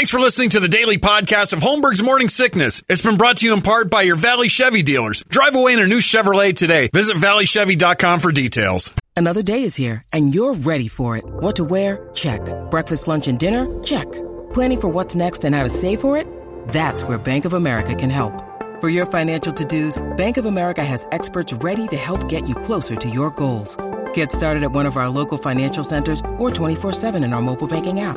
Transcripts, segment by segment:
Thanks for listening to the daily podcast of Holmberg's Morning Sickness. It's been brought to you in part by your Valley Chevy dealers. Drive away in a new Chevrolet today. Visit valleychevy.com for details. Another day is here, and you're ready for it. What to wear? Check. Breakfast, lunch, and dinner? Check. Planning for what's next and how to save for it? That's where Bank of America can help. For your financial to-dos, Bank of America has experts ready to help get you closer to your goals. Get started at one of our local financial centers or 24-7 in our mobile banking app.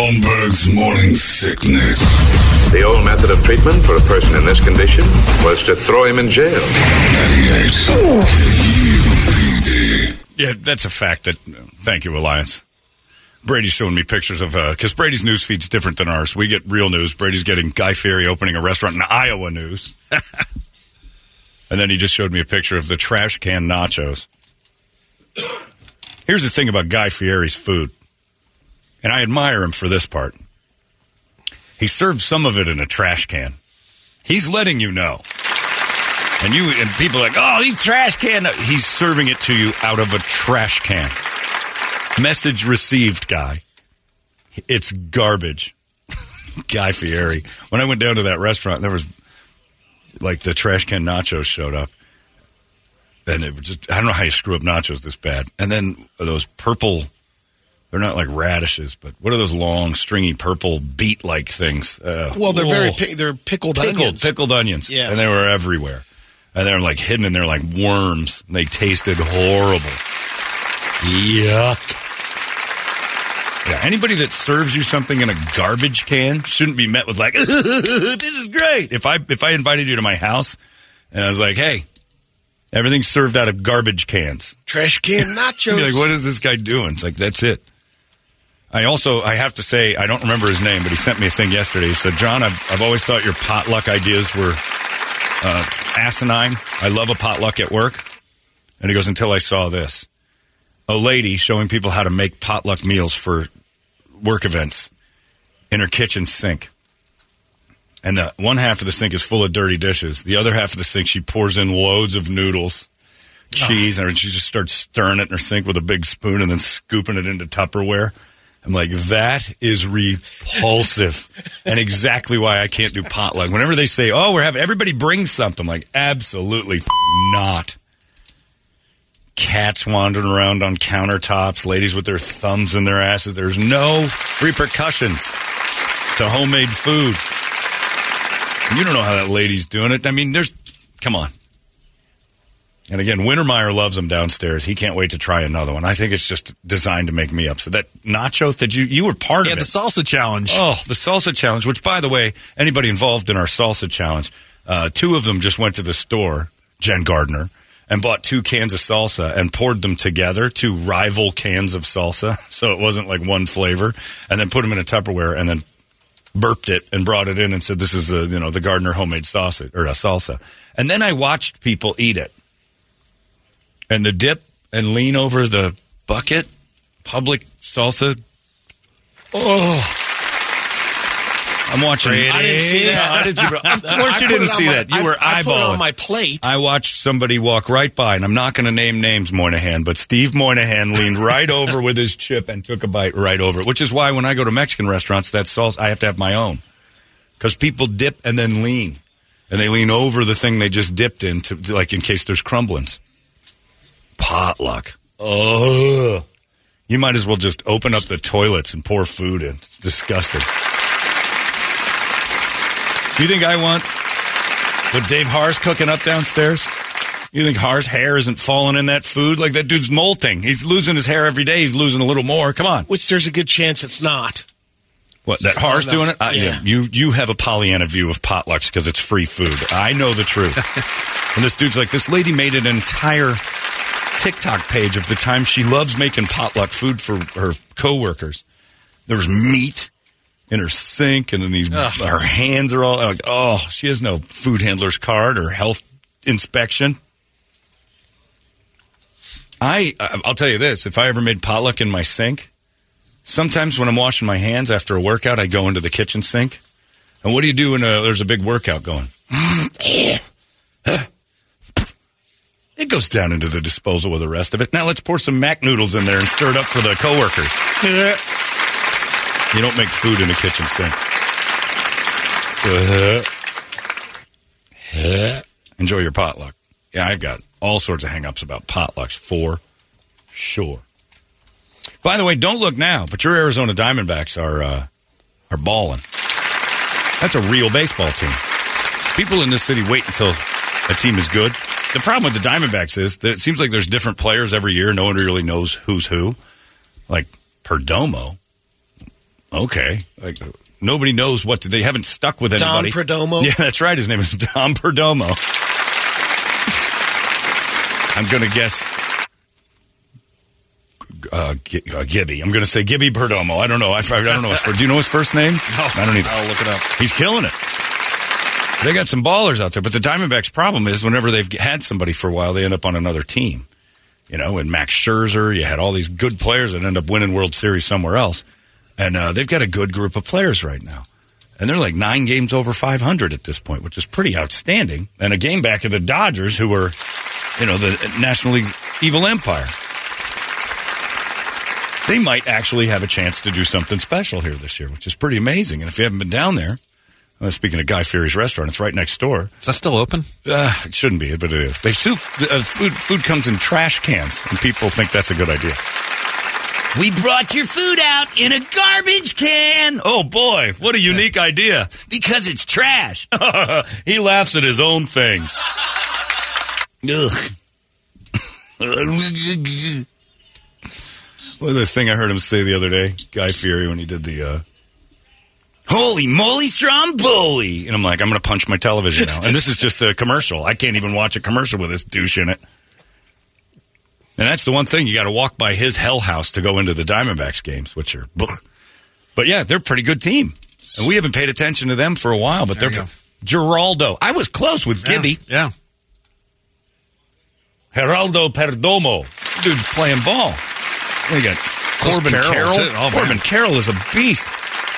Holmberg's morning sickness. The old method of treatment for a person in this condition was to throw him in jail. 98. Yeah, that's a fact. That thank you, Alliance. Brady's showing me pictures of uh, because Brady's news feed's different than ours. We get real news. Brady's getting Guy Fieri opening a restaurant in Iowa news, and then he just showed me a picture of the trash can nachos. Here's the thing about Guy Fieri's food, and I admire him for this part. He served some of it in a trash can. He's letting you know. And you and people are like, oh, these trash can. He's serving it to you out of a trash can. Message received, guy. It's garbage. Guy Fieri. When I went down to that restaurant, there was like the trash can nachos showed up. And it was just, I don't know how you screw up nachos this bad. And then those purple, they're not like radishes, but what are those long, stringy, purple beet like things? Uh, Well, they're very oh. pi- they're pickled, pickled, onions. pickled onions. Yeah. And they were everywhere. And they're like hidden in there like worms. They tasted horrible. Yuck. Yeah, anybody that serves you something in a garbage can shouldn't be met with like, "This is great." If I if I invited you to my house and I was like, "Hey, everything's served out of garbage cans," Trash can nachos. Like, "What is this guy doing?" It's like that's it. I also I have to say I don't remember his name, but he sent me a thing yesterday. He said, "John, I've I've always thought your potluck ideas were uh, asinine. I love a potluck at work." And he goes, "Until I saw this." a lady showing people how to make potluck meals for work events in her kitchen sink. And the one half of the sink is full of dirty dishes. The other half of the sink, she pours in loads of noodles, cheese, and she just starts stirring it in her sink with a big spoon and then scooping it into Tupperware. I'm like, that is repulsive, and exactly why I can't do potluck. Whenever they say, "Oh, we're having everybody bring something," I'm like, absolutely not cats wandering around on countertops, ladies with their thumbs in their asses. There's no repercussions to homemade food. You don't know how that lady's doing it. I mean, there's, come on. And again, Wintermeyer loves them downstairs. He can't wait to try another one. I think it's just designed to make me upset. That nacho that you you were part Yeah, of the salsa challenge. Oh, the salsa challenge, which, by the way, anybody involved in our salsa challenge, uh, two of them just went to the store, Jen Gardner, and bought two cans of salsa and poured them together, two rival cans of salsa. So it wasn't like one flavor, and then put them in a Tupperware and then burped it and brought it in and said, "This is a you know the Gardner homemade sausage or a salsa." And then I watched people eat it, and the dip and lean over the bucket, public salsa. Oh. I'm watching. I didn't see that. I didn't see, of course, you put didn't see my- that. You I- were I put it on my plate. I watched somebody walk right by, and I'm not going to name names, Moynihan, but Steve Moynihan leaned right over with his chip and took a bite right over it. Which is why when I go to Mexican restaurants, that sauce I have to have my own because people dip and then lean, and they lean over the thing they just dipped in to, like in case there's crumblings. Potluck. Oh, you might as well just open up the toilets and pour food in. It's disgusting. Do you think I want what Dave Haar's cooking up downstairs? You think Haar's hair isn't falling in that food? Like that dude's molting. He's losing his hair every day. He's losing a little more. Come on. Which there's a good chance it's not. What that Haar's doing it? Uh, I, Yeah. You you have a Pollyanna view of potlucks because it's free food. I know the truth. and this dude's like, this lady made an entire TikTok page of the time she loves making potluck food for her coworkers. There was meat in her sink, and then these her hands are all like, oh, she has no food handler's card or health inspection. I I'll tell you this: if I ever made potluck in my sink, sometimes when I'm washing my hands after a workout, I go into the kitchen sink. And what do you do when uh, there's a big workout going? It goes down into the disposal with the rest of it. Now let's pour some mac noodles in there and stir it up for the coworkers. You don't make food in a kitchen sink. Enjoy your potluck. Yeah, I've got all sorts of hang-ups about potlucks for sure. By the way, don't look now, but your Arizona Diamondbacks are uh, are balling. That's a real baseball team. People in this city wait until a team is good. The problem with the Diamondbacks is that it seems like there's different players every year. No one really knows who's who. Like Perdomo. Okay. Like nobody knows what to, they haven't stuck with Don anybody. Perdomo? Yeah, that's right. His name is Don Perdomo. I'm going to guess uh, Gi- uh, Gibby. I'm going to say Gibby Perdomo. I don't know. I, I don't know his first. Do you know his first name? No, I don't either. I'll look it up. He's killing it. They got some ballers out there, but the Diamondbacks' problem is whenever they've had somebody for a while, they end up on another team. You know, and Max Scherzer, you had all these good players that end up winning World Series somewhere else, and uh, they've got a good group of players right now, and they're like nine games over 500 at this point, which is pretty outstanding, and a game back of the Dodgers, who were, you know, the National League's evil empire. They might actually have a chance to do something special here this year, which is pretty amazing. And if you haven't been down there, uh, speaking of Guy Fieri's restaurant, it's right next door. Is that still open? Uh, it shouldn't be, but it is. They soup, uh, food food comes in trash cans, and people think that's a good idea. We brought your food out in a garbage can. Oh boy, what a unique idea! Because it's trash. he laughs at his own things. Ugh. Well, the thing I heard him say the other day, Guy Fieri, when he did the uh, "Holy moly, Stromboli," and I'm like, I'm going to punch my television now. And this is just a commercial. I can't even watch a commercial with this douche in it. And that's the one thing you got to walk by his hell house to go into the Diamondbacks games, which are. But yeah, they're a pretty good team, and we haven't paid attention to them for a while. But There they're. Geraldo. I was close with Gibby. Yeah. Geraldo Perdomo. Dude's playing ball. We got Corbin Carroll, Carroll. Oh, Corbin man. Carroll is a beast,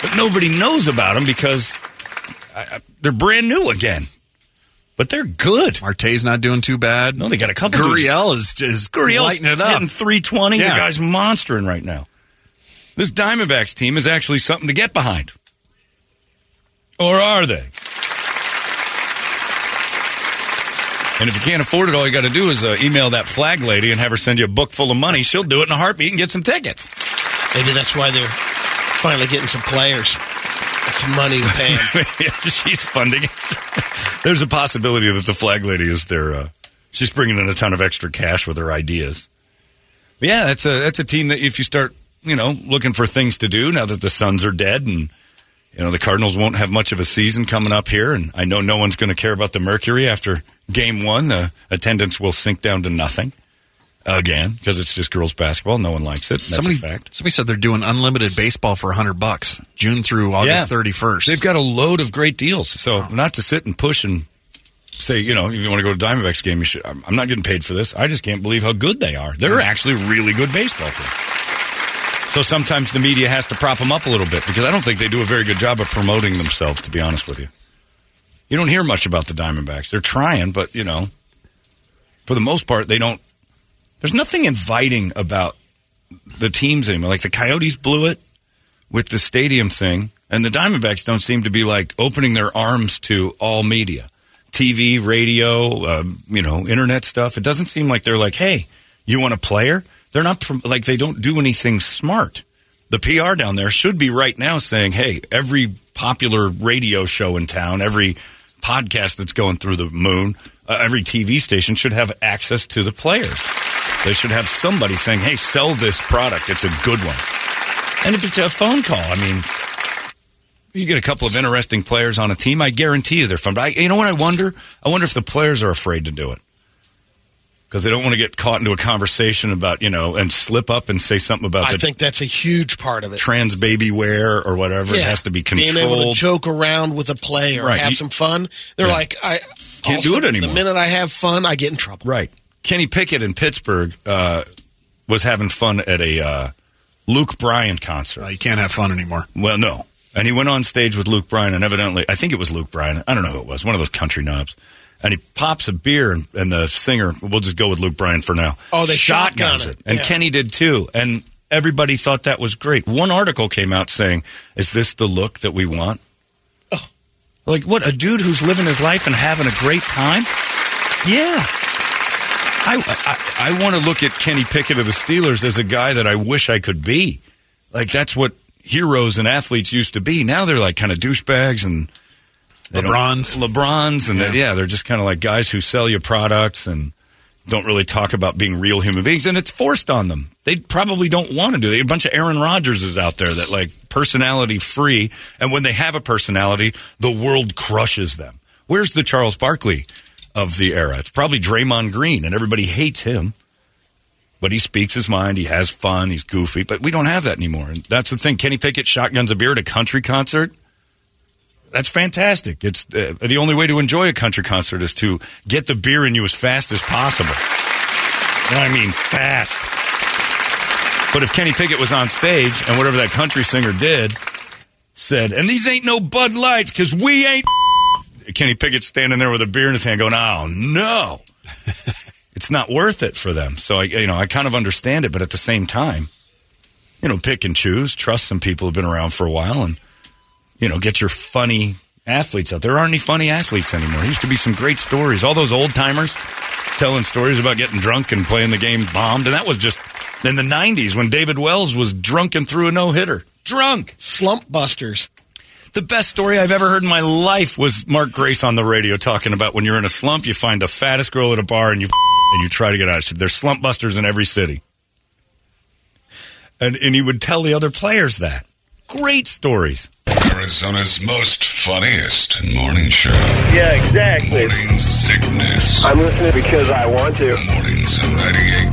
but nobody knows about them because I, I, they're brand new again. But they're good. Marte's not doing too bad. No, they got a couple. dudes. Gurriel is is Gurriel's lighting it up. getting 320. The guy's monstering right now. This Diamondbacks team is actually something to get behind. Or are they? And if you can't afford it, all you got to do is uh, email that flag lady and have her send you a book full of money. She'll do it in a heartbeat and get some tickets. Maybe that's why they're finally getting some players. Some money to pay she's funding it. There's a possibility that the flag lady is there. Uh, she's bringing in a ton of extra cash with her ideas. But yeah, that's a that's a team that if you start, you know, looking for things to do now that the Suns are dead and you know the Cardinals won't have much of a season coming up here, and I know no one's going to care about the Mercury after Game One. The attendance will sink down to nothing again because it's just girls basketball. No one likes it. That's somebody, a fact. somebody said they're doing unlimited baseball for hundred bucks, June through August thirty first. They've got a load of great deals. So not to sit and push and say, you know, if you want to go to Diamondbacks game, you should. I'm not getting paid for this. I just can't believe how good they are. They're actually really good baseball team. So sometimes the media has to prop them up a little bit because I don't think they do a very good job of promoting themselves. To be honest with you, you don't hear much about the Diamondbacks. They're trying, but you know, for the most part, they don't. There's nothing inviting about the teams anymore. Like the Coyotes blew it with the stadium thing, and the Diamondbacks don't seem to be like opening their arms to all media. TV, radio, um, you know, internet stuff. It doesn't seem like they're like, hey, you want a player? They're not like they don't do anything smart. The PR down there should be right now saying, hey, every popular radio show in town, every podcast that's going through the moon, uh, every TV station should have access to the players. They should have somebody saying, hey, sell this product. It's a good one. And if it's a phone call, I mean, you get a couple of interesting players on a team, I guarantee you they're fun. But I, you know what I wonder? I wonder if the players are afraid to do it because they don't want to get caught into a conversation about you know and slip up and say something about I think that's a huge part of it. trans baby wear or whatever. It has to be controlled. Being able to joke around with a play or Right. have You- some fun. They're Yeah. like, I Can't do it anymore. The minute I have fun, I get in trouble. Right. Kenny Pickett in Pittsburgh uh, was having fun at a uh, Luke Bryan concert. Uh, you can't have fun anymore. Well, no. And he went on stage with Luke Bryan, and evidently, I think it was Luke Bryan. I don't know who it was, one of those country knobs. And he pops a beer, and, and the singer, we'll just go with Luke Bryan for now. Oh, they shotguns shotgun it. it. And Yeah. Kenny did too. And everybody thought that was great. One article came out saying, Is this the look that we want? Oh. Like, what? A dude who's living his life and having a great time? Yeah. I, I, I want to look at Kenny Pickett of the Steelers as a guy that I wish I could be. Like, that's what heroes and athletes used to be. Now they're like kind of douchebags and LeBrons. LeBrons, and Yeah. yeah. yeah, they're just kind of like guys who sell you products and don't really talk about being real human beings, and it's forced on them. They probably don't want to do it. A bunch of Aaron Rodgerses out there that like personality free, and when they have a personality, the world crushes them. Where's the Charles Barkley of the era? It's probably Draymond Green, and everybody hates him. But he speaks his mind. He has fun. He's goofy. But we don't have that anymore. And that's the thing. Kenny Pickett shotguns a beer at a country concert. That's fantastic. It's uh, the only way to enjoy a country concert is to get the beer in you as fast as possible. And I mean fast. But if Kenny Pickett was on stage and whatever that country singer did said, and these ain't no Bud Lights because we ain't. Kenny Pickett standing there with a beer in his hand going, oh no. it's not worth it for them. So I, you know, I kind of understand it, but at the same time, you know, pick and choose. Trust some people who've been around for a while, and you know, get your funny athletes out. There aren't any funny athletes anymore. There used to be some great stories. All those old timers telling stories about getting drunk and playing the game bombed, and that was just in the '90s when David Wells was drunk and threw a no hitter. Drunk. Slump busters. The best story I've ever heard in my life was Mark Grace on the radio talking about when you're in a slump, you find the fattest girl at a bar and you and you try to get out. She said, There's slump busters in every city. And and he would tell the other players that. Great stories. Arizona's most funniest morning show. Yeah, exactly. Morning sickness. I'm listening because I want to. Mornings on 98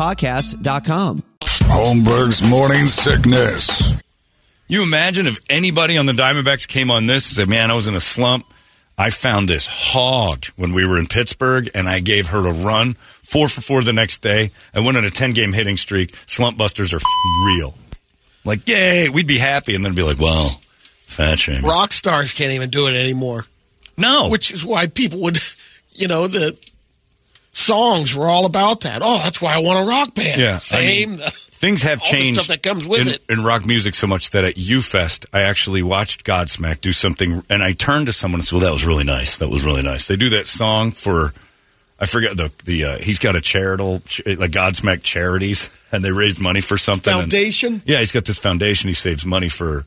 UAPpodcast.com. Holmberg's morning sickness. You imagine if anybody on the Diamondbacks came on this and said, Man, I was in a slump. I found this hog when we were in Pittsburgh and I gave her a run. Four for four the next day. I went on a 10 game hitting streak. Slump busters are f- real. Like, yay, we'd be happy. And then be like, well, fat shame. Rock stars can't even do it anymore. No. Which is why people would, you know, the songs were all about that. Oh, that's why I want a rock band. Yeah, I mean, Things have changed stuff that comes with in, it. in rock music so much that at UFest, I actually watched Godsmack do something, and I turned to someone and said, "Well, that was really nice. That was really nice." They do that song for, I forget the the. Uh, he's got a charitable, like Godsmack charities, and they raised money for something. and- Foundation? yeah, he's got this foundation. He saves money for,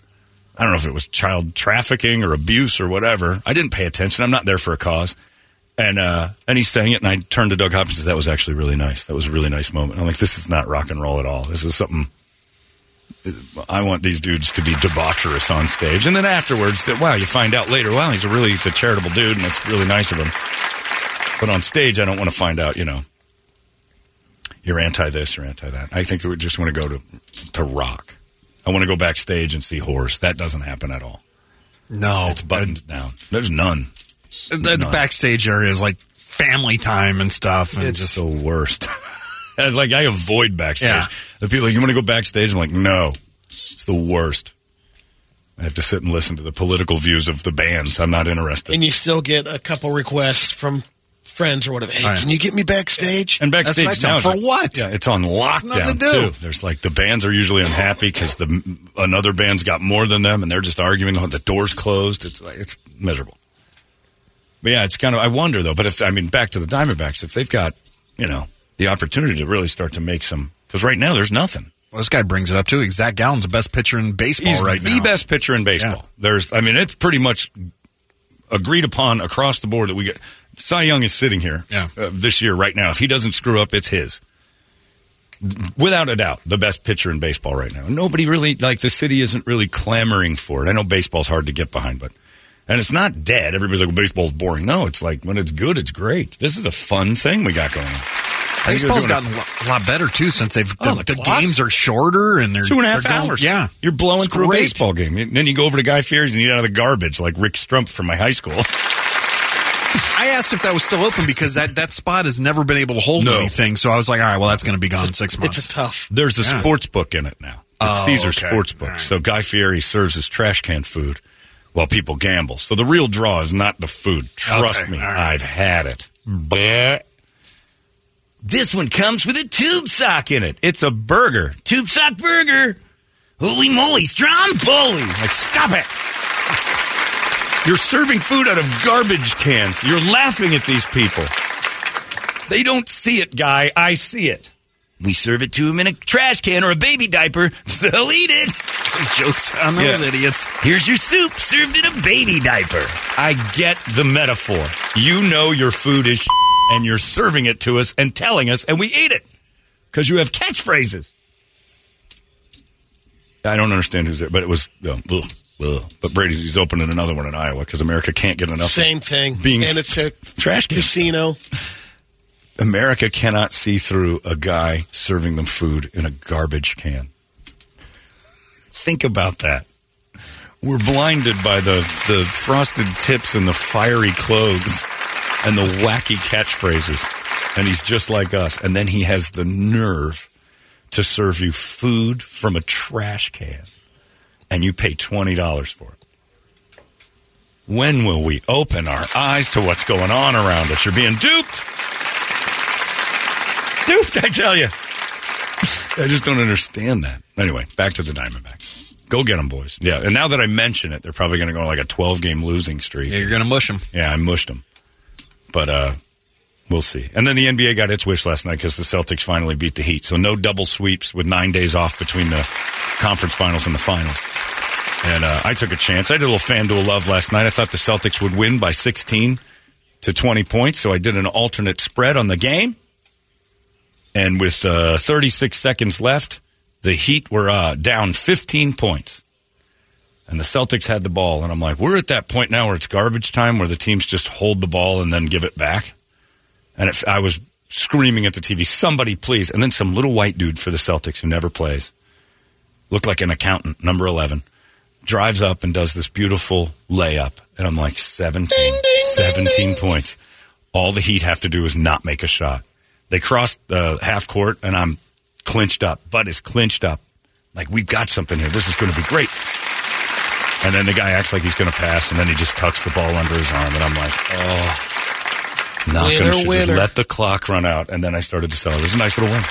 I don't know if it was child trafficking or abuse or whatever. I didn't pay attention. I'm not there for a cause. And uh, and he sang it, and I turned to Doug Hopkins and said, That was actually really nice. That was a really nice moment. I'm like, This is not rock and roll at all. This is something. I want these dudes to be debaucherous on stage. And then afterwards, that wow, you find out later, wow, he's a really he's a charitable dude, and that's really nice of him. But on stage, I don't want to find out, you know, you're anti this, you're anti that. I think that we just want to go to to rock. I want to go backstage and see horse. That doesn't happen at all. No, It's buttoned down. There's none. The, the backstage area is like family time and stuff. And It's just the worst. And, like I avoid backstage. Yeah. The people like, you want to go backstage? I'm like, no, it's the worst. I have to sit and listen to the political views of the bands. I'm not interested. And you still get a couple requests from friends or whatever. Hey, Right. can you get me backstage? And backstage That's what now tell 'em. it's For what? Yeah, it's on nothing lockdown to do. too. There's like the bands are usually unhappy because the another band's got more than them, and they're just arguing. The doors closed. It's like it's miserable. But yeah, it's kind of. I wonder though. But if I mean, back to the Diamondbacks, if they've got you know the opportunity to really start to make some, because right now there's nothing. Well, this guy brings it up too. Zach Gallen's the best pitcher in baseball He's right the now. best pitcher in baseball. Yeah. There's, I mean, it's pretty much agreed upon across the board that we get. Cy Young is sitting here Yeah. uh, this year right now. If he doesn't screw up, it's his. Without a doubt, the best pitcher in baseball right now. Nobody really like the city isn't really clamoring for it. I know baseball's hard to get behind, but and it's not dead. Everybody's like, well, baseball's boring. No, it's like when it's good, it's great. This is a fun thing we got going on. I think they're Baseball's gotten a lot better too since they've Oh, the, the the games are shorter and they're Two and a half they're going- hours. Yeah, You're blowing It's through a baseball game. And then you go over to Guy Fieri's and eat out of the garbage like Rick Strumpf from my high school. I asked if that was still open because that, that spot has never been able to hold No. anything. So I was like, all right, well, that's going to be gone in six months. It's a tough. There's a Yeah. sports book in it now. It's Oh, Caesar okay. Sports Book. So Guy Fieri serves his trash can food while people gamble. So the real draw is not the food. Trust Okay, me, right. I've had it. But this one comes with a tube sock in it. It's a burger. Tube sock burger. Holy moly, Stromboli. Like, stop it. You're serving food out of garbage cans. You're laughing at these people. They don't see it, guy. I see it. We serve it to them in a trash can or a baby diaper. They'll eat it. Jokes on those Yeah. idiots. Here's your soup served in a baby diaper. I get the metaphor. You know your food is and you're serving it to us and telling us, and we eat it because you have catchphrases. I don't understand who's there, but it was. Uh, ugh, ugh. But Brady's he's opening another one in Iowa because America can't get enough. Same thing. Being and it's a trash casino. America cannot see through a guy serving them food in a garbage can. Think about that. We're blinded by the, the frosted tips and the fiery clothes and the wacky catchphrases. And he's just like us. And then he has the nerve to serve you food from a trash can. And you pay $20 for it. When will we open our eyes to what's going on around us? You're being duped. Duped, I tell you. I just don't understand that. Anyway, back to the Diamondbacks. Go get them, boys. Yeah, and now that I mention it, they're probably going to go on like a 12 game losing streak. Yeah, you're going to mush them. Yeah, I mushed them. But uh, we'll see. And then the NBA got its wish last night because the Celtics finally beat the Heat. So no double sweeps with nine days off between the conference finals and the finals. And uh, I took a chance. I did a little FanDuel love last night. I thought the Celtics would win by 16 to 20 points. So I did an alternate spread on the game. And with uh, 36 seconds left, the Heat were uh, down 15 points. And the Celtics had the ball. And I'm like, we're at that point now where it's garbage time, where the teams just hold the ball and then give it back. And if I was screaming at the TV, somebody please. And then some little white dude for the Celtics who never plays, looked like an accountant, number 11, drives up and does this beautiful layup. And I'm like, 17, 17 points. All the Heat have to do is not make a shot. They crossed uh, half court, and I'm clinched up. Butt is clinched up. Like, we've got something here. This is going to be great. And then the guy acts like he's going to pass, and then he just tucks the ball under his arm, and I'm like, oh, not going to just let the clock run out. And then I started to celebrate. It was a nice little win.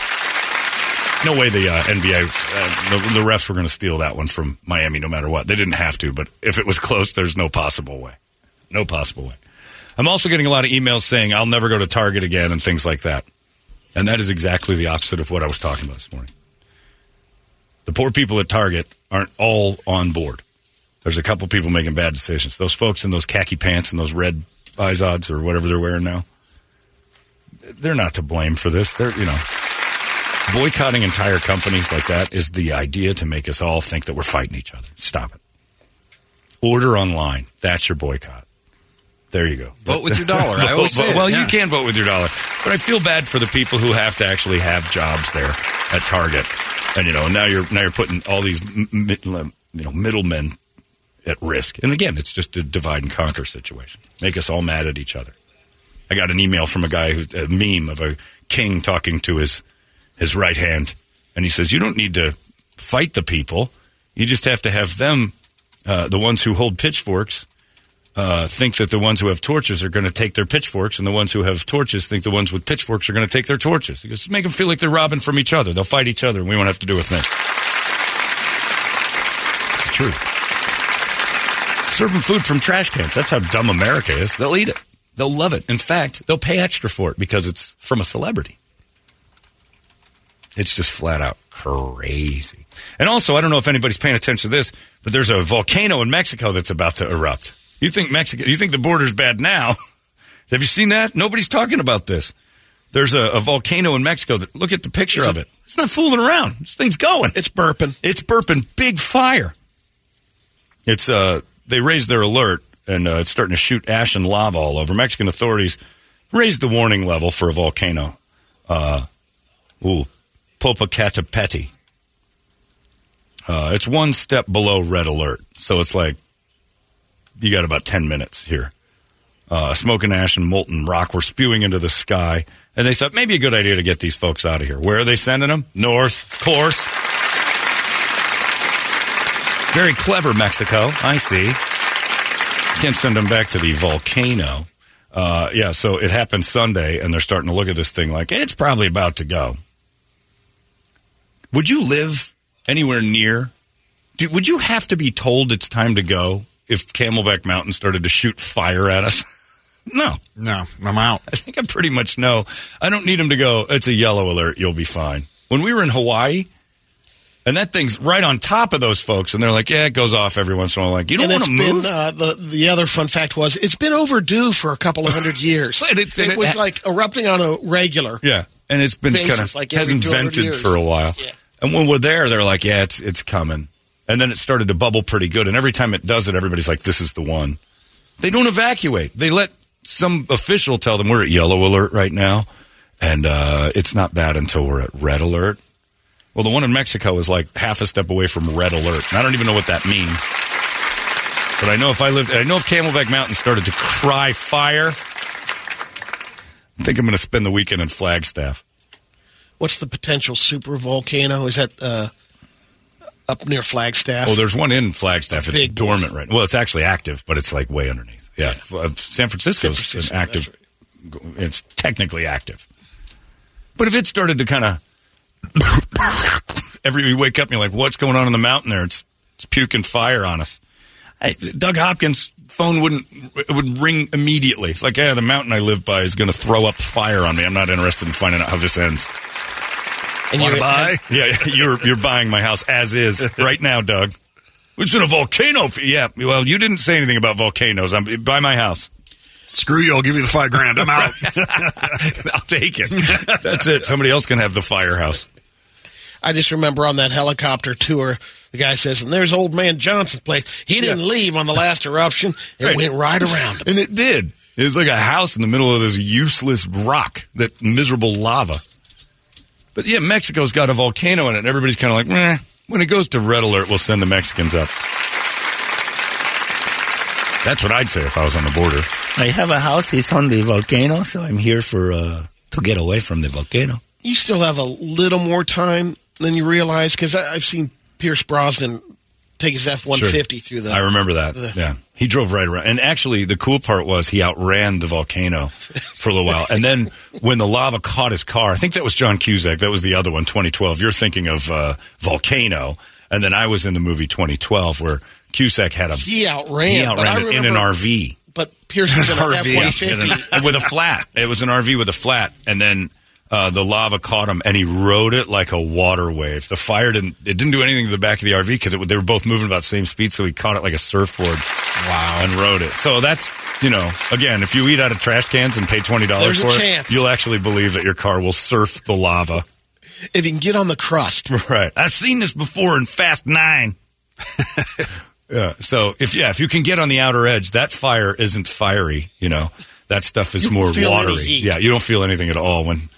No way the uh, NBA, uh, the, the refs were going to steal that one from Miami no matter what. They didn't have to, but if it was close, there's no possible way. No possible way. I'm also getting a lot of emails saying I'll never go to Target again and things like that. And that is exactly the opposite of what I was talking about this morning. The poor people at Target aren't all on board. There's a couple people making bad decisions. Those folks in those khaki pants and those red Izods or whatever they're wearing now, they're not to blame for this. They're, you know, boycotting entire companies like that is the idea to make us all think that we're fighting each other. Stop it. Order online. That's your boycott. There you go. Vote with your dollar. I always say it, well, you can vote with your dollar, but I feel bad for the people who have to actually have jobs there at Target, and you know, now you're now you're putting all these you know middlemen at risk. And again, it's just a divide and conquer situation. Make us all mad at each other. I got an email from a guy who's a meme of a king talking to his his right hand, and he says, "You don't need to fight the people. You just have to have them, uh, the ones who hold pitchforks, uh, think that the ones who have torches are going to take their pitchforks, and the ones who have torches think the ones with pitchforks are going to take their torches. He goes, make them feel like they're robbing from each other. They'll fight each other, and we won't have to do a thing. It's the truth. Serving food from trash cans. That's how dumb America is. They'll eat it. They'll love it. In fact, they'll pay extra for it because it's from a celebrity. It's just flat out crazy. And also, I don't know if anybody's paying attention to this, but there's a volcano in Mexico that's about to erupt. You think Mexico? You think the border's bad now? Have you seen that? Nobody's talking about this. There's a, a volcano in Mexico that look at the picture of it. It's not fooling around. This thing's going. It's burping. It's burping. Big fire. It's uh they raised their alert and uh, it's starting to shoot ash and lava all over. Mexican authorities raised the warning level for a volcano. Uh, ooh, Popocatépetl. Uh, it's one step below red alert, so it's like you got about ten minutes here. Uh, smoke and ash and molten rock were spewing into the sky, and they thought maybe a good idea to get these folks out of here. Where are they sending them? North, of course. Very clever, Mexico. I see. Can't send them back to the volcano. Uh, yeah, so it happened Sunday, and they're starting to look at this thing like it's probably about to go. Would you live anywhere near? Do, would you have to be told it's time to go if Camelback Mountain started to shoot fire at us? no. No, I'm out. I think I pretty much know. I don't need them to go, it's a yellow alert, you'll be fine. When we were in Hawaii, and that thing's right on top of those folks, and they're like, yeah, it goes off every once in a while. Like, you don't want to move? been uh, the the other fun fact was it's been overdue for a couple of hundred years. And it- and it it was like erupting on a regular. Yeah, and it's been kind of like hasn't vented for a while. Yeah. And when we're there, they're like, "Yeah, it's it's coming." And then it started to bubble pretty good. And every time it does it, everybody's like, "This is the one." They don't evacuate. They let some official tell them we're at yellow alert right now, and uh, it's not bad until we're at red alert. Well, the one in Mexico is like half a step away from red alert, and I don't even know what that means. But I know if I lived, I know if Camelback Mountain started to cry fire, I think I'm going to spend the weekend in Flagstaff. What's the potential super volcano? Is that uh, up near Flagstaff? Oh, there's one in Flagstaff. It's Big dormant right now. Well, it's actually active, but it's like way underneath. Yeah, Uh, San Francisco's San Francisco, an active. It's technically active, but if it started to kind of every you wake up and you're like, "What's going on in the mountain there?" It's it's puking fire on us. Hey, Doug Hopkins' phone wouldn't it would ring immediately. It's like, yeah, the mountain I live by is going to throw up fire on me. I'm not interested in finding out how this ends. And Want you're- to buy? Yeah, you're you're buying my house as is right now, Doug. It's in a volcano. Yeah, well, you didn't say anything about volcanoes. I'm buy my house. Screw you. I'll give you the five grand. I'm out. I'll take it. That's it. Somebody else can have the firehouse. I just remember on that helicopter tour, the guy says, and there's old man Johnson's place. He didn't leave on the last eruption. It Right. went right around him. And it did. It was like a house in the middle of this useless rock, that miserable lava. But yeah, Mexico's got a volcano in it, and everybody's kind of like, Meh. when it goes to red alert, we'll send the Mexicans up. That's what I'd say if I was on the border. I have a house. It's on the volcano, so I'm here for uh, to get away from the volcano. You still have a little more time than you realize because I've seen Pierce Brosnan take his F 150 through the. I remember that. the- yeah. He drove right around. And actually, the cool part was he outran the volcano for a little while. And then when the lava caught his car, I think that was John Cusack. That was the other one, 2012. You're thinking of uh, Volcano. And then I was in the movie 2012 where Cusack had a. He outran. He outran it in an RV. But Pierce was in an RV, 150. in a- with a flat. It was an RV with a flat, and then uh, the lava caught him, and he rode it like a water wave. The fire didn't. It didn't do anything to the back of the RV because they were both moving about the same speed, so he caught it like a surfboard. Wow! And rode it. So that's you know, again, if you eat out of trash cans and pay twenty dollars for it, chance. you'll actually believe that your car will surf the lava. If you can get on the crust. Right. I've seen this before in Fast Nine. yeah. So if yeah, if you can get on the outer edge, that fire isn't fiery. You know, that stuff is You more watery. Yeah, you don't feel anything at all when.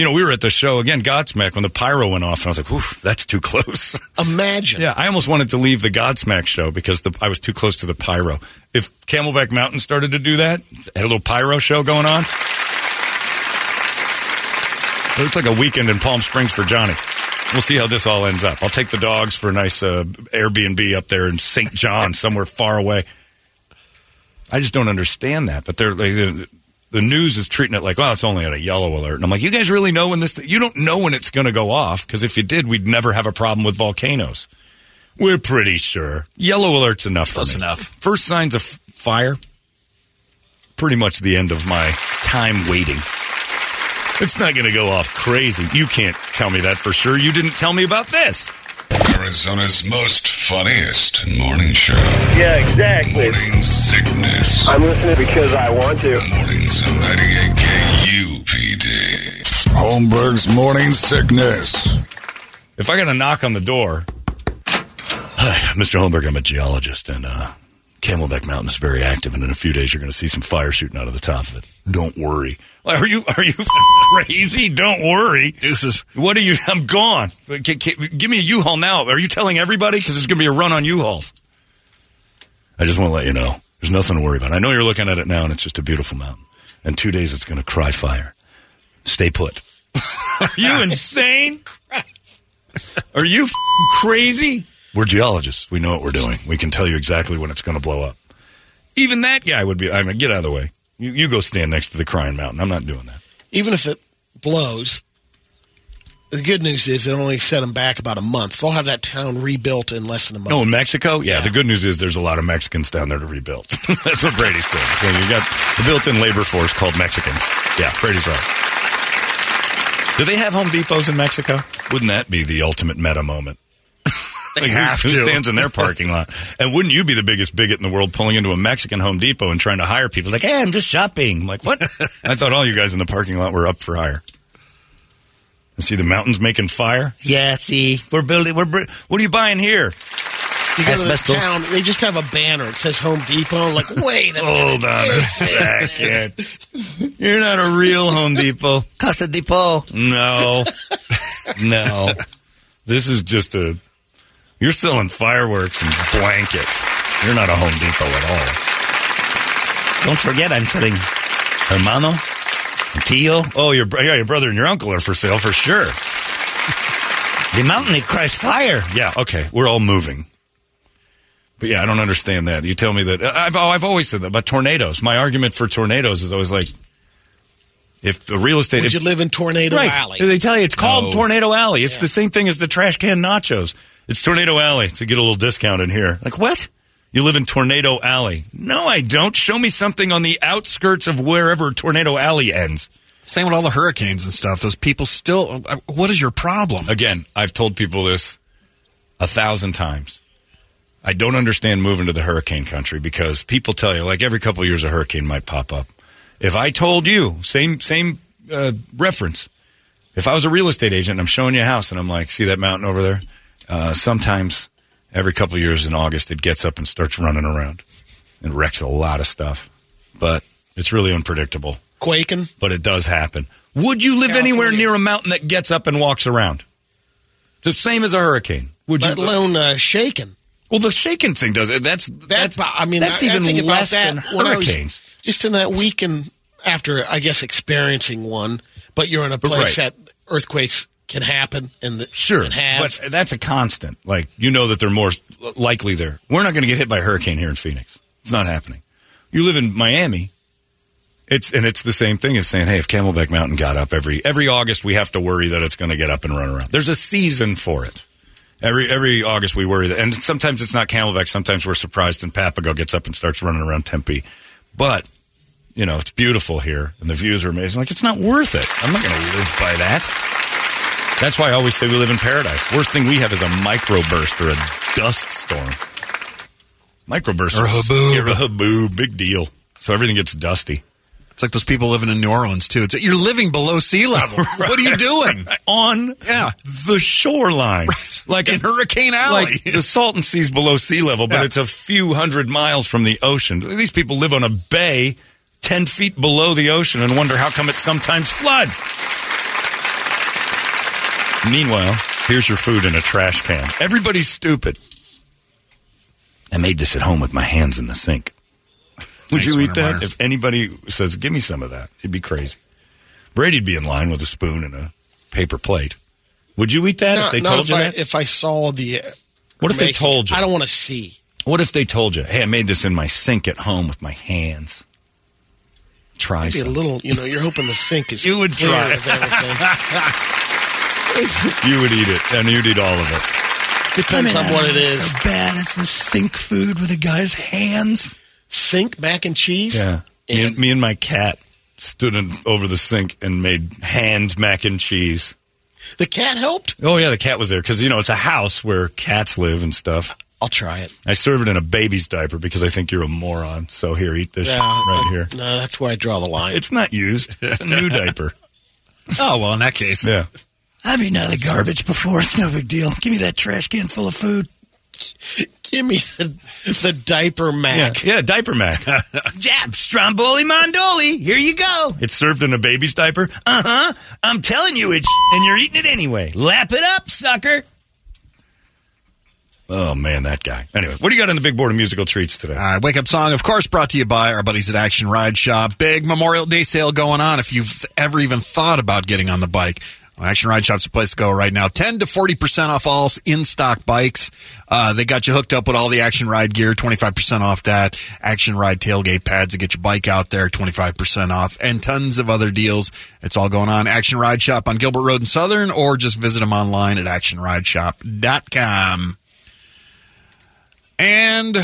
You know, we were at the show again, Godsmack, when the pyro went off, and I was like, "Oof, that's too close." Imagine. yeah, I almost wanted to leave the Godsmack show because the, I was too close to the pyro. If Camelback Mountain started to do that, had a little pyro show going on, it looks like a weekend in Palm Springs for Johnny. We'll see how this all ends up. I'll take the dogs for a nice uh, Airbnb up there in St. John, somewhere far away. I just don't understand that. But they're like, the, news is treating it like, well, it's only at a yellow alert. And I'm like, you guys really know when this? You don't know when it's going to go off because if you did, we'd never have a problem with volcanoes. We're pretty sure yellow alert's enough for That's me. enough. First signs of f- fire. Pretty much the end of my time waiting. It's not going to go off crazy. You can't tell me that for sure. You didn't tell me about this. Arizona's most funniest morning show. Yeah, exactly. Morning sickness. I'm listening because I want to. Mornings of 98 KUPD. Holmberg's morning sickness. If I got a knock on the door, hi, Mr. Holmberg, I'm a geologist, and uh, Camelback Mountain is very active, and in a few days you're going to see some fire shooting out of the top of it. Don't worry. Are you are you crazy? Don't worry. Deuces. What are you? I'm gone. Give me a U-Haul now. Are you telling everybody? Because there's going to be a run on U-Hauls. I just want to let you know. There's nothing to worry about. I know you're looking at it now, and it's just a beautiful mountain. In two days, it's going to cry fire. Stay put. Are you insane? Are you crazy? We're geologists. We know what we're doing. We can tell you exactly when it's going to blow up. Even that guy would be. I mean, get out of the way. You, you go stand next to the crying mountain. I'm not doing that. Even if it blows, the good news is it only set them back about a month. They'll have that town rebuilt in less than a month. No, in Mexico, yeah, The good news is there's a lot of Mexicans down there to rebuild. That's what Brady said. So you got the built-in labor force called Mexicans. Yeah, Brady's right. Do they have Home Depots in Mexico? Wouldn't that be the ultimate meta moment? They Like, have who, who stands in their parking lot? And wouldn't you be the biggest bigot in the world pulling into a Mexican Home Depot and trying to hire people? Like, hey, I'm just shopping. I'm like, what? I thought all you guys in the parking lot were up for hire. And see the mountains making fire? Yeah, see, we're building. We're br- what are you buying here? You go to the town, they just have a banner. It says Home Depot. Like, wait a minute. Hold on a second. You're not a real Home Depot. Casa Depot. No. No. This is just a. You're selling fireworks and blankets. You're not a Home Depot at all. Don't forget, I'm selling Hermano? Tio. Oh, your, yeah, your brother and your uncle are for sale for sure. The mountain it cries fire. Yeah, okay. We're all moving. But yeah, I don't understand that. You tell me that. I've, oh, I've always said that about tornadoes. My argument for tornadoes is always like if the real estate. Would if- you live in Tornado right. Alley? They tell you it's called. Tornado Alley. It's Yeah. the same thing as the trash can nachos. It's Tornado Alley. So get a little discount in here. Like what? You live in Tornado Alley? No, I don't. Show me something on the outskirts of wherever Tornado Alley ends. Same with all the hurricanes and stuff. Those people still. uh, What is your problem? Again, I've told people this a thousand times. I don't understand moving to the hurricane country because people tell you like every couple of years a hurricane might pop up. If I told you same same uh, reference, if I was a real estate agent and I'm showing you a house and I'm like, see that mountain over there? Uh, sometimes every couple of years in August it gets up and starts running around and wrecks a lot of stuff, but it's really unpredictable. Quaking. But it does happen. Would you live anywhere near a mountain that gets up and walks around? It's the same as a hurricane. Would Let you? Live? alone uh, shaking. Well, the shaking thing does it. That's That's, that's I mean, that's I, even I think about less that than when I was hurricanes. just in that weekend after, I guess, experiencing one, but you're in a place Right. that earthquakes can happen and that Sure, and have. but that's a constant. Like you know that they're more likely there. We're not going to get hit by a hurricane here in Phoenix. It's not happening. You live in Miami. It's and it's the same thing as saying, hey, if Camelback Mountain got up every every August, we have to worry that it's going to get up and run around. There's a season for it. Every every August we worry that, and sometimes it's not Camelback. Sometimes we're surprised and Papago gets up and starts running around Tempe. But you know it's beautiful here and the views are amazing. Like it's not worth it. I'm not going to live by that. That's why I always say we live in paradise. Worst thing we have is a microburst or a dust storm. Microburst Or a haboob. Yeah, a haboob, big deal. So everything gets dusty. It's like those people living in New Orleans too. It's, you're living below sea level. What are you doing? On Yeah. the shoreline. Like In Hurricane Alley. Like the Salton Sea's below sea level, but Yeah. it's a few hundred miles from the ocean. These people live on a bay 10 feet below the ocean and wonder how come it sometimes floods. Meanwhile, here's your food in a trash can. Everybody's stupid. I made this at home with my hands in the sink. Would Nice you eat that? winter. If anybody says, give me some of that, it'd be crazy. Brady'd be in line with a spoon and a paper plate. Would you eat that if they told if you I, that? If I saw the. uh, What if they told you? I don't want to see. What if they told you, hey, I made this in my sink at home with my hands? Try Maybe a little, you know, you're hoping the sink is You would clear try. of everything. You would eat it, and you'd eat all of it. Depends on what it is. So bad. It's the sink food with a guy's hands. Sink mac and cheese. Yeah. Me and, me and my cat stood in, over the sink and made hand mac and cheese. The cat helped. Oh, yeah, the cat was there because, you know, it's a house where cats live and stuff. I'll try it. I serve it in a baby's diaper because I think you're a moron. So here, eat this Yeah, right uh, here. No, that's where I draw the line. It's not used. It's a new diaper. Oh, well, in that case. Yeah. I've eaten out of the garbage before. It's no big deal. Give me that trash can full of food. Give me the, the diaper mac. yeah diaper mac. Jab, Stromboli Mondoli. Here you go. it's served in a baby's diaper. Uh huh. I'm telling you it's and you're eating it anyway. Lap it up, sucker. Oh, man, that guy. Anyway, what do you got on the big board of musical treats today? All right, wake up song, of course, brought to you by our buddies at Action Ride Shop. Big Memorial Day sale going on. If you've ever even thought about getting on the bike, Action Ride Shop's the place to go right now. Ten to forty percent off all in stock bikes. Uh, they got you hooked up with all the Action Ride gear, twenty five percent off that. Action Ride tailgate pads to get your bike out there, twenty five percent off, and tons of other deals. It's all going on. Action Ride Shop on Gilbert Road in Southern, or just visit them online at actionrideshop.com. And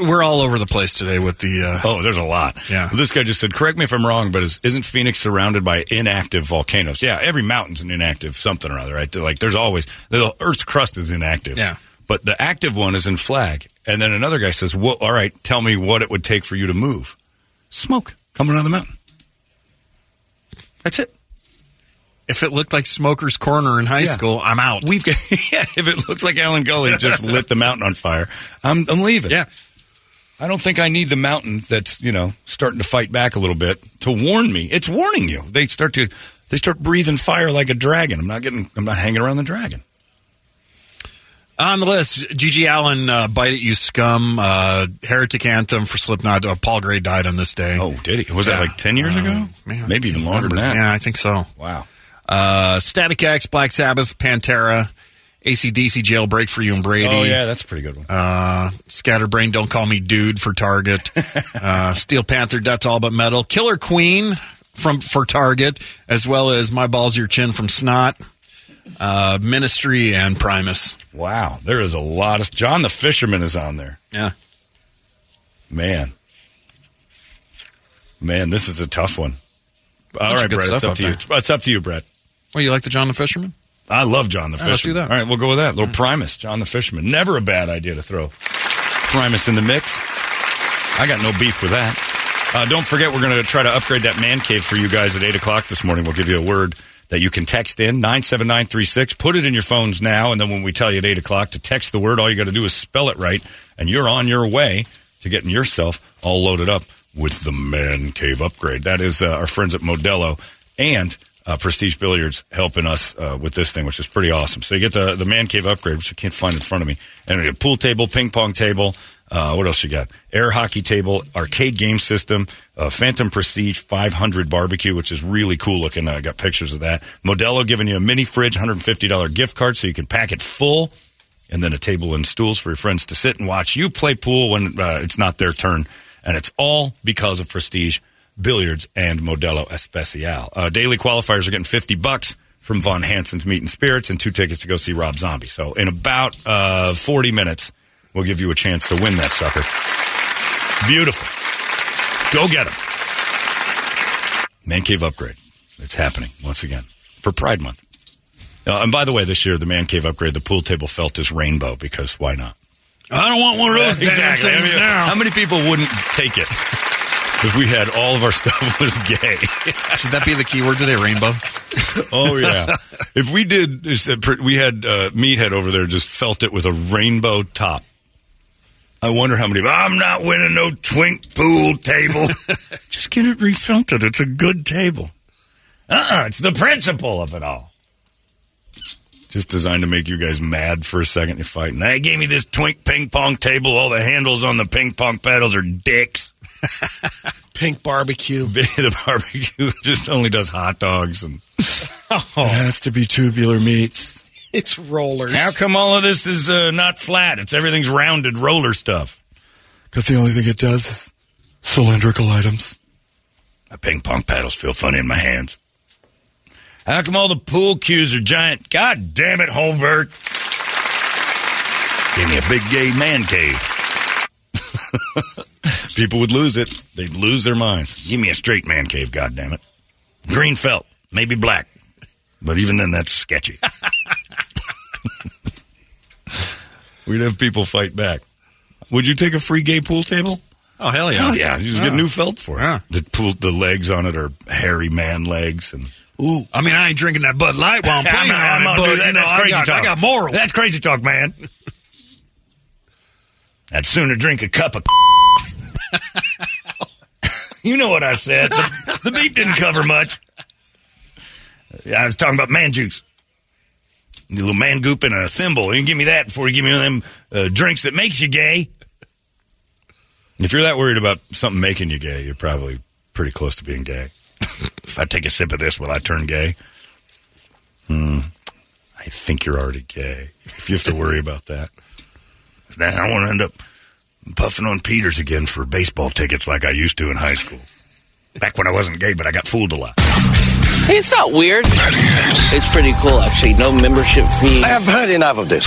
we're all over the place today with the. Uh, Oh, there's a lot. Yeah. This guy just said, correct me if I'm wrong, but is, isn't Phoenix surrounded by inactive volcanoes? Yeah, every mountain's an inactive something or other, right? Like, there's always, the Earth's crust is inactive. Yeah. But the active one is in flag. And then another guy says, well, all right, tell me what it would take for you to move. Smoke coming out of the mountain. That's it. if it looked like Smoker's Corner in high Yeah. school, I'm out. We've got, yeah, if it looks like Alan Gully just lit the mountain on fire, I'm, I'm leaving. yeah. I don't think I need the mountain that's, you know, starting to fight back a little bit to warn me. It's warning you. They start to they start breathing fire like a dragon. I'm not getting I'm not hanging around the dragon. On the list, GG Allin, uh, Bite It You Scum, uh, Heretic Anthem for Slipknot. Uh, Paul Gray died on this day. Oh, did he? Was that like 10 years ago? man, Maybe even longer than that. Yeah, I think so. Wow. Uh, Static X, Black Sabbath, Pantera, ACDC, Jailbreak for You and Brady. Oh yeah, that's a pretty good one. Uh, Scatterbrain, Don't Call Me Dude for Target. uh, Steel Panther, That's All But Metal. Killer Queen from for Target, as well as My Balls Your Chin from Snot. Uh, Ministry and Primus. Wow, there is a lot of John the Fisherman is on there. Yeah. Man. Man, this is a tough one. All right, Brett, it's up to you. It's up to you, Brett. Well, you like the John the Fisherman? I love John the right, let's Fisherman. do that. All right, we'll go with that. Little Primus, John the Fisherman. Never a bad idea to throw Primus in the mix. I got no beef with that. Uh, don't forget, we're going to try to upgrade that man cave for you guys at 8 o'clock this morning. We'll give you a word that you can text in, 97936. Put it in your phones now, and then when we tell you at 8 o'clock to text the word, all you got to do is spell it right, and you're on your way to getting yourself all loaded up with the man cave upgrade. That is uh, our friends at Modelo and uh, Prestige Billiards helping us uh, with this thing, which is pretty awesome. So you get the, the man cave upgrade, which I can't find in front of me, and a pool table, ping pong table. Uh, what else you got? Air hockey table, arcade game system, uh, Phantom Prestige 500 barbecue, which is really cool looking. I got pictures of that. Modelo giving you a mini fridge, $150 gift card so you can pack it full, and then a table and stools for your friends to sit and watch you play pool when uh, it's not their turn. And it's all because of Prestige Billiards and Modelo Especial. Uh, daily qualifiers are getting 50 bucks from Von Hanson's Meat and Spirits and two tickets to go see Rob Zombie. So in about uh, 40 minutes, we'll give you a chance to win that sucker. Beautiful. Go get them. Man Cave Upgrade. It's happening once again for Pride Month. Uh, and by the way, this year, the Man Cave Upgrade, the pool table felt is rainbow because why not? I don't want one of those exactly. damn I things mean, now. How many people wouldn't take it if we had all of our stuff was gay? Should that be the keyword today, rainbow? oh yeah. if we did, is that pr- we had uh, Meathead over there just felt it with a rainbow top. I wonder how many. I'm not winning no twink pool table. just get it refelted. It's a good table. Uh uh it's the principle of it all. Just designed to make you guys mad for a second. You're fighting. They gave me this twink ping pong table. All the handles on the ping pong paddles are dicks. Pink barbecue. the barbecue just only does hot dogs and It has to be tubular meats. It's rollers. How come all of this is uh, not flat? It's everything's rounded roller stuff. Because the only thing it does is cylindrical items. My ping pong paddles feel funny in my hands. How come all the pool cues are giant? God damn it, Holmberg. Give me a big gay man cave. People would lose it. They'd lose their minds. Give me a straight man cave, God damn it. Green felt, maybe black. But even then, that's sketchy. We'd have people fight back. Would you take a free gay pool table? Oh hell yeah! Yeah, you just get new felt for it. Yeah. The pool, the legs on it are hairy man legs, and Ooh, I mean, I ain't drinking that Bud Light while I'm I'm playing not- on I'm it, but, that. you know, That's I crazy got, talk. I got morals. That's crazy talk, man. I'd sooner drink a cup of. you know what I said. The, the beat didn't cover much. Yeah, I was talking about man juice. A little man goop and a thimble. You can give me that before you give me one of them uh, drinks that makes you gay. If you're that worried about something making you gay, you're probably pretty close to being gay. If I take a sip of this, will I turn gay? Hmm. I think you're already gay. If you have to worry about that. Now I want to end up puffing on Peters again for baseball tickets like I used to in high school. Back when I wasn't gay, but I got fooled a lot. Hey, it's not weird. It's pretty cool, actually. No membership fee. I have heard enough of this.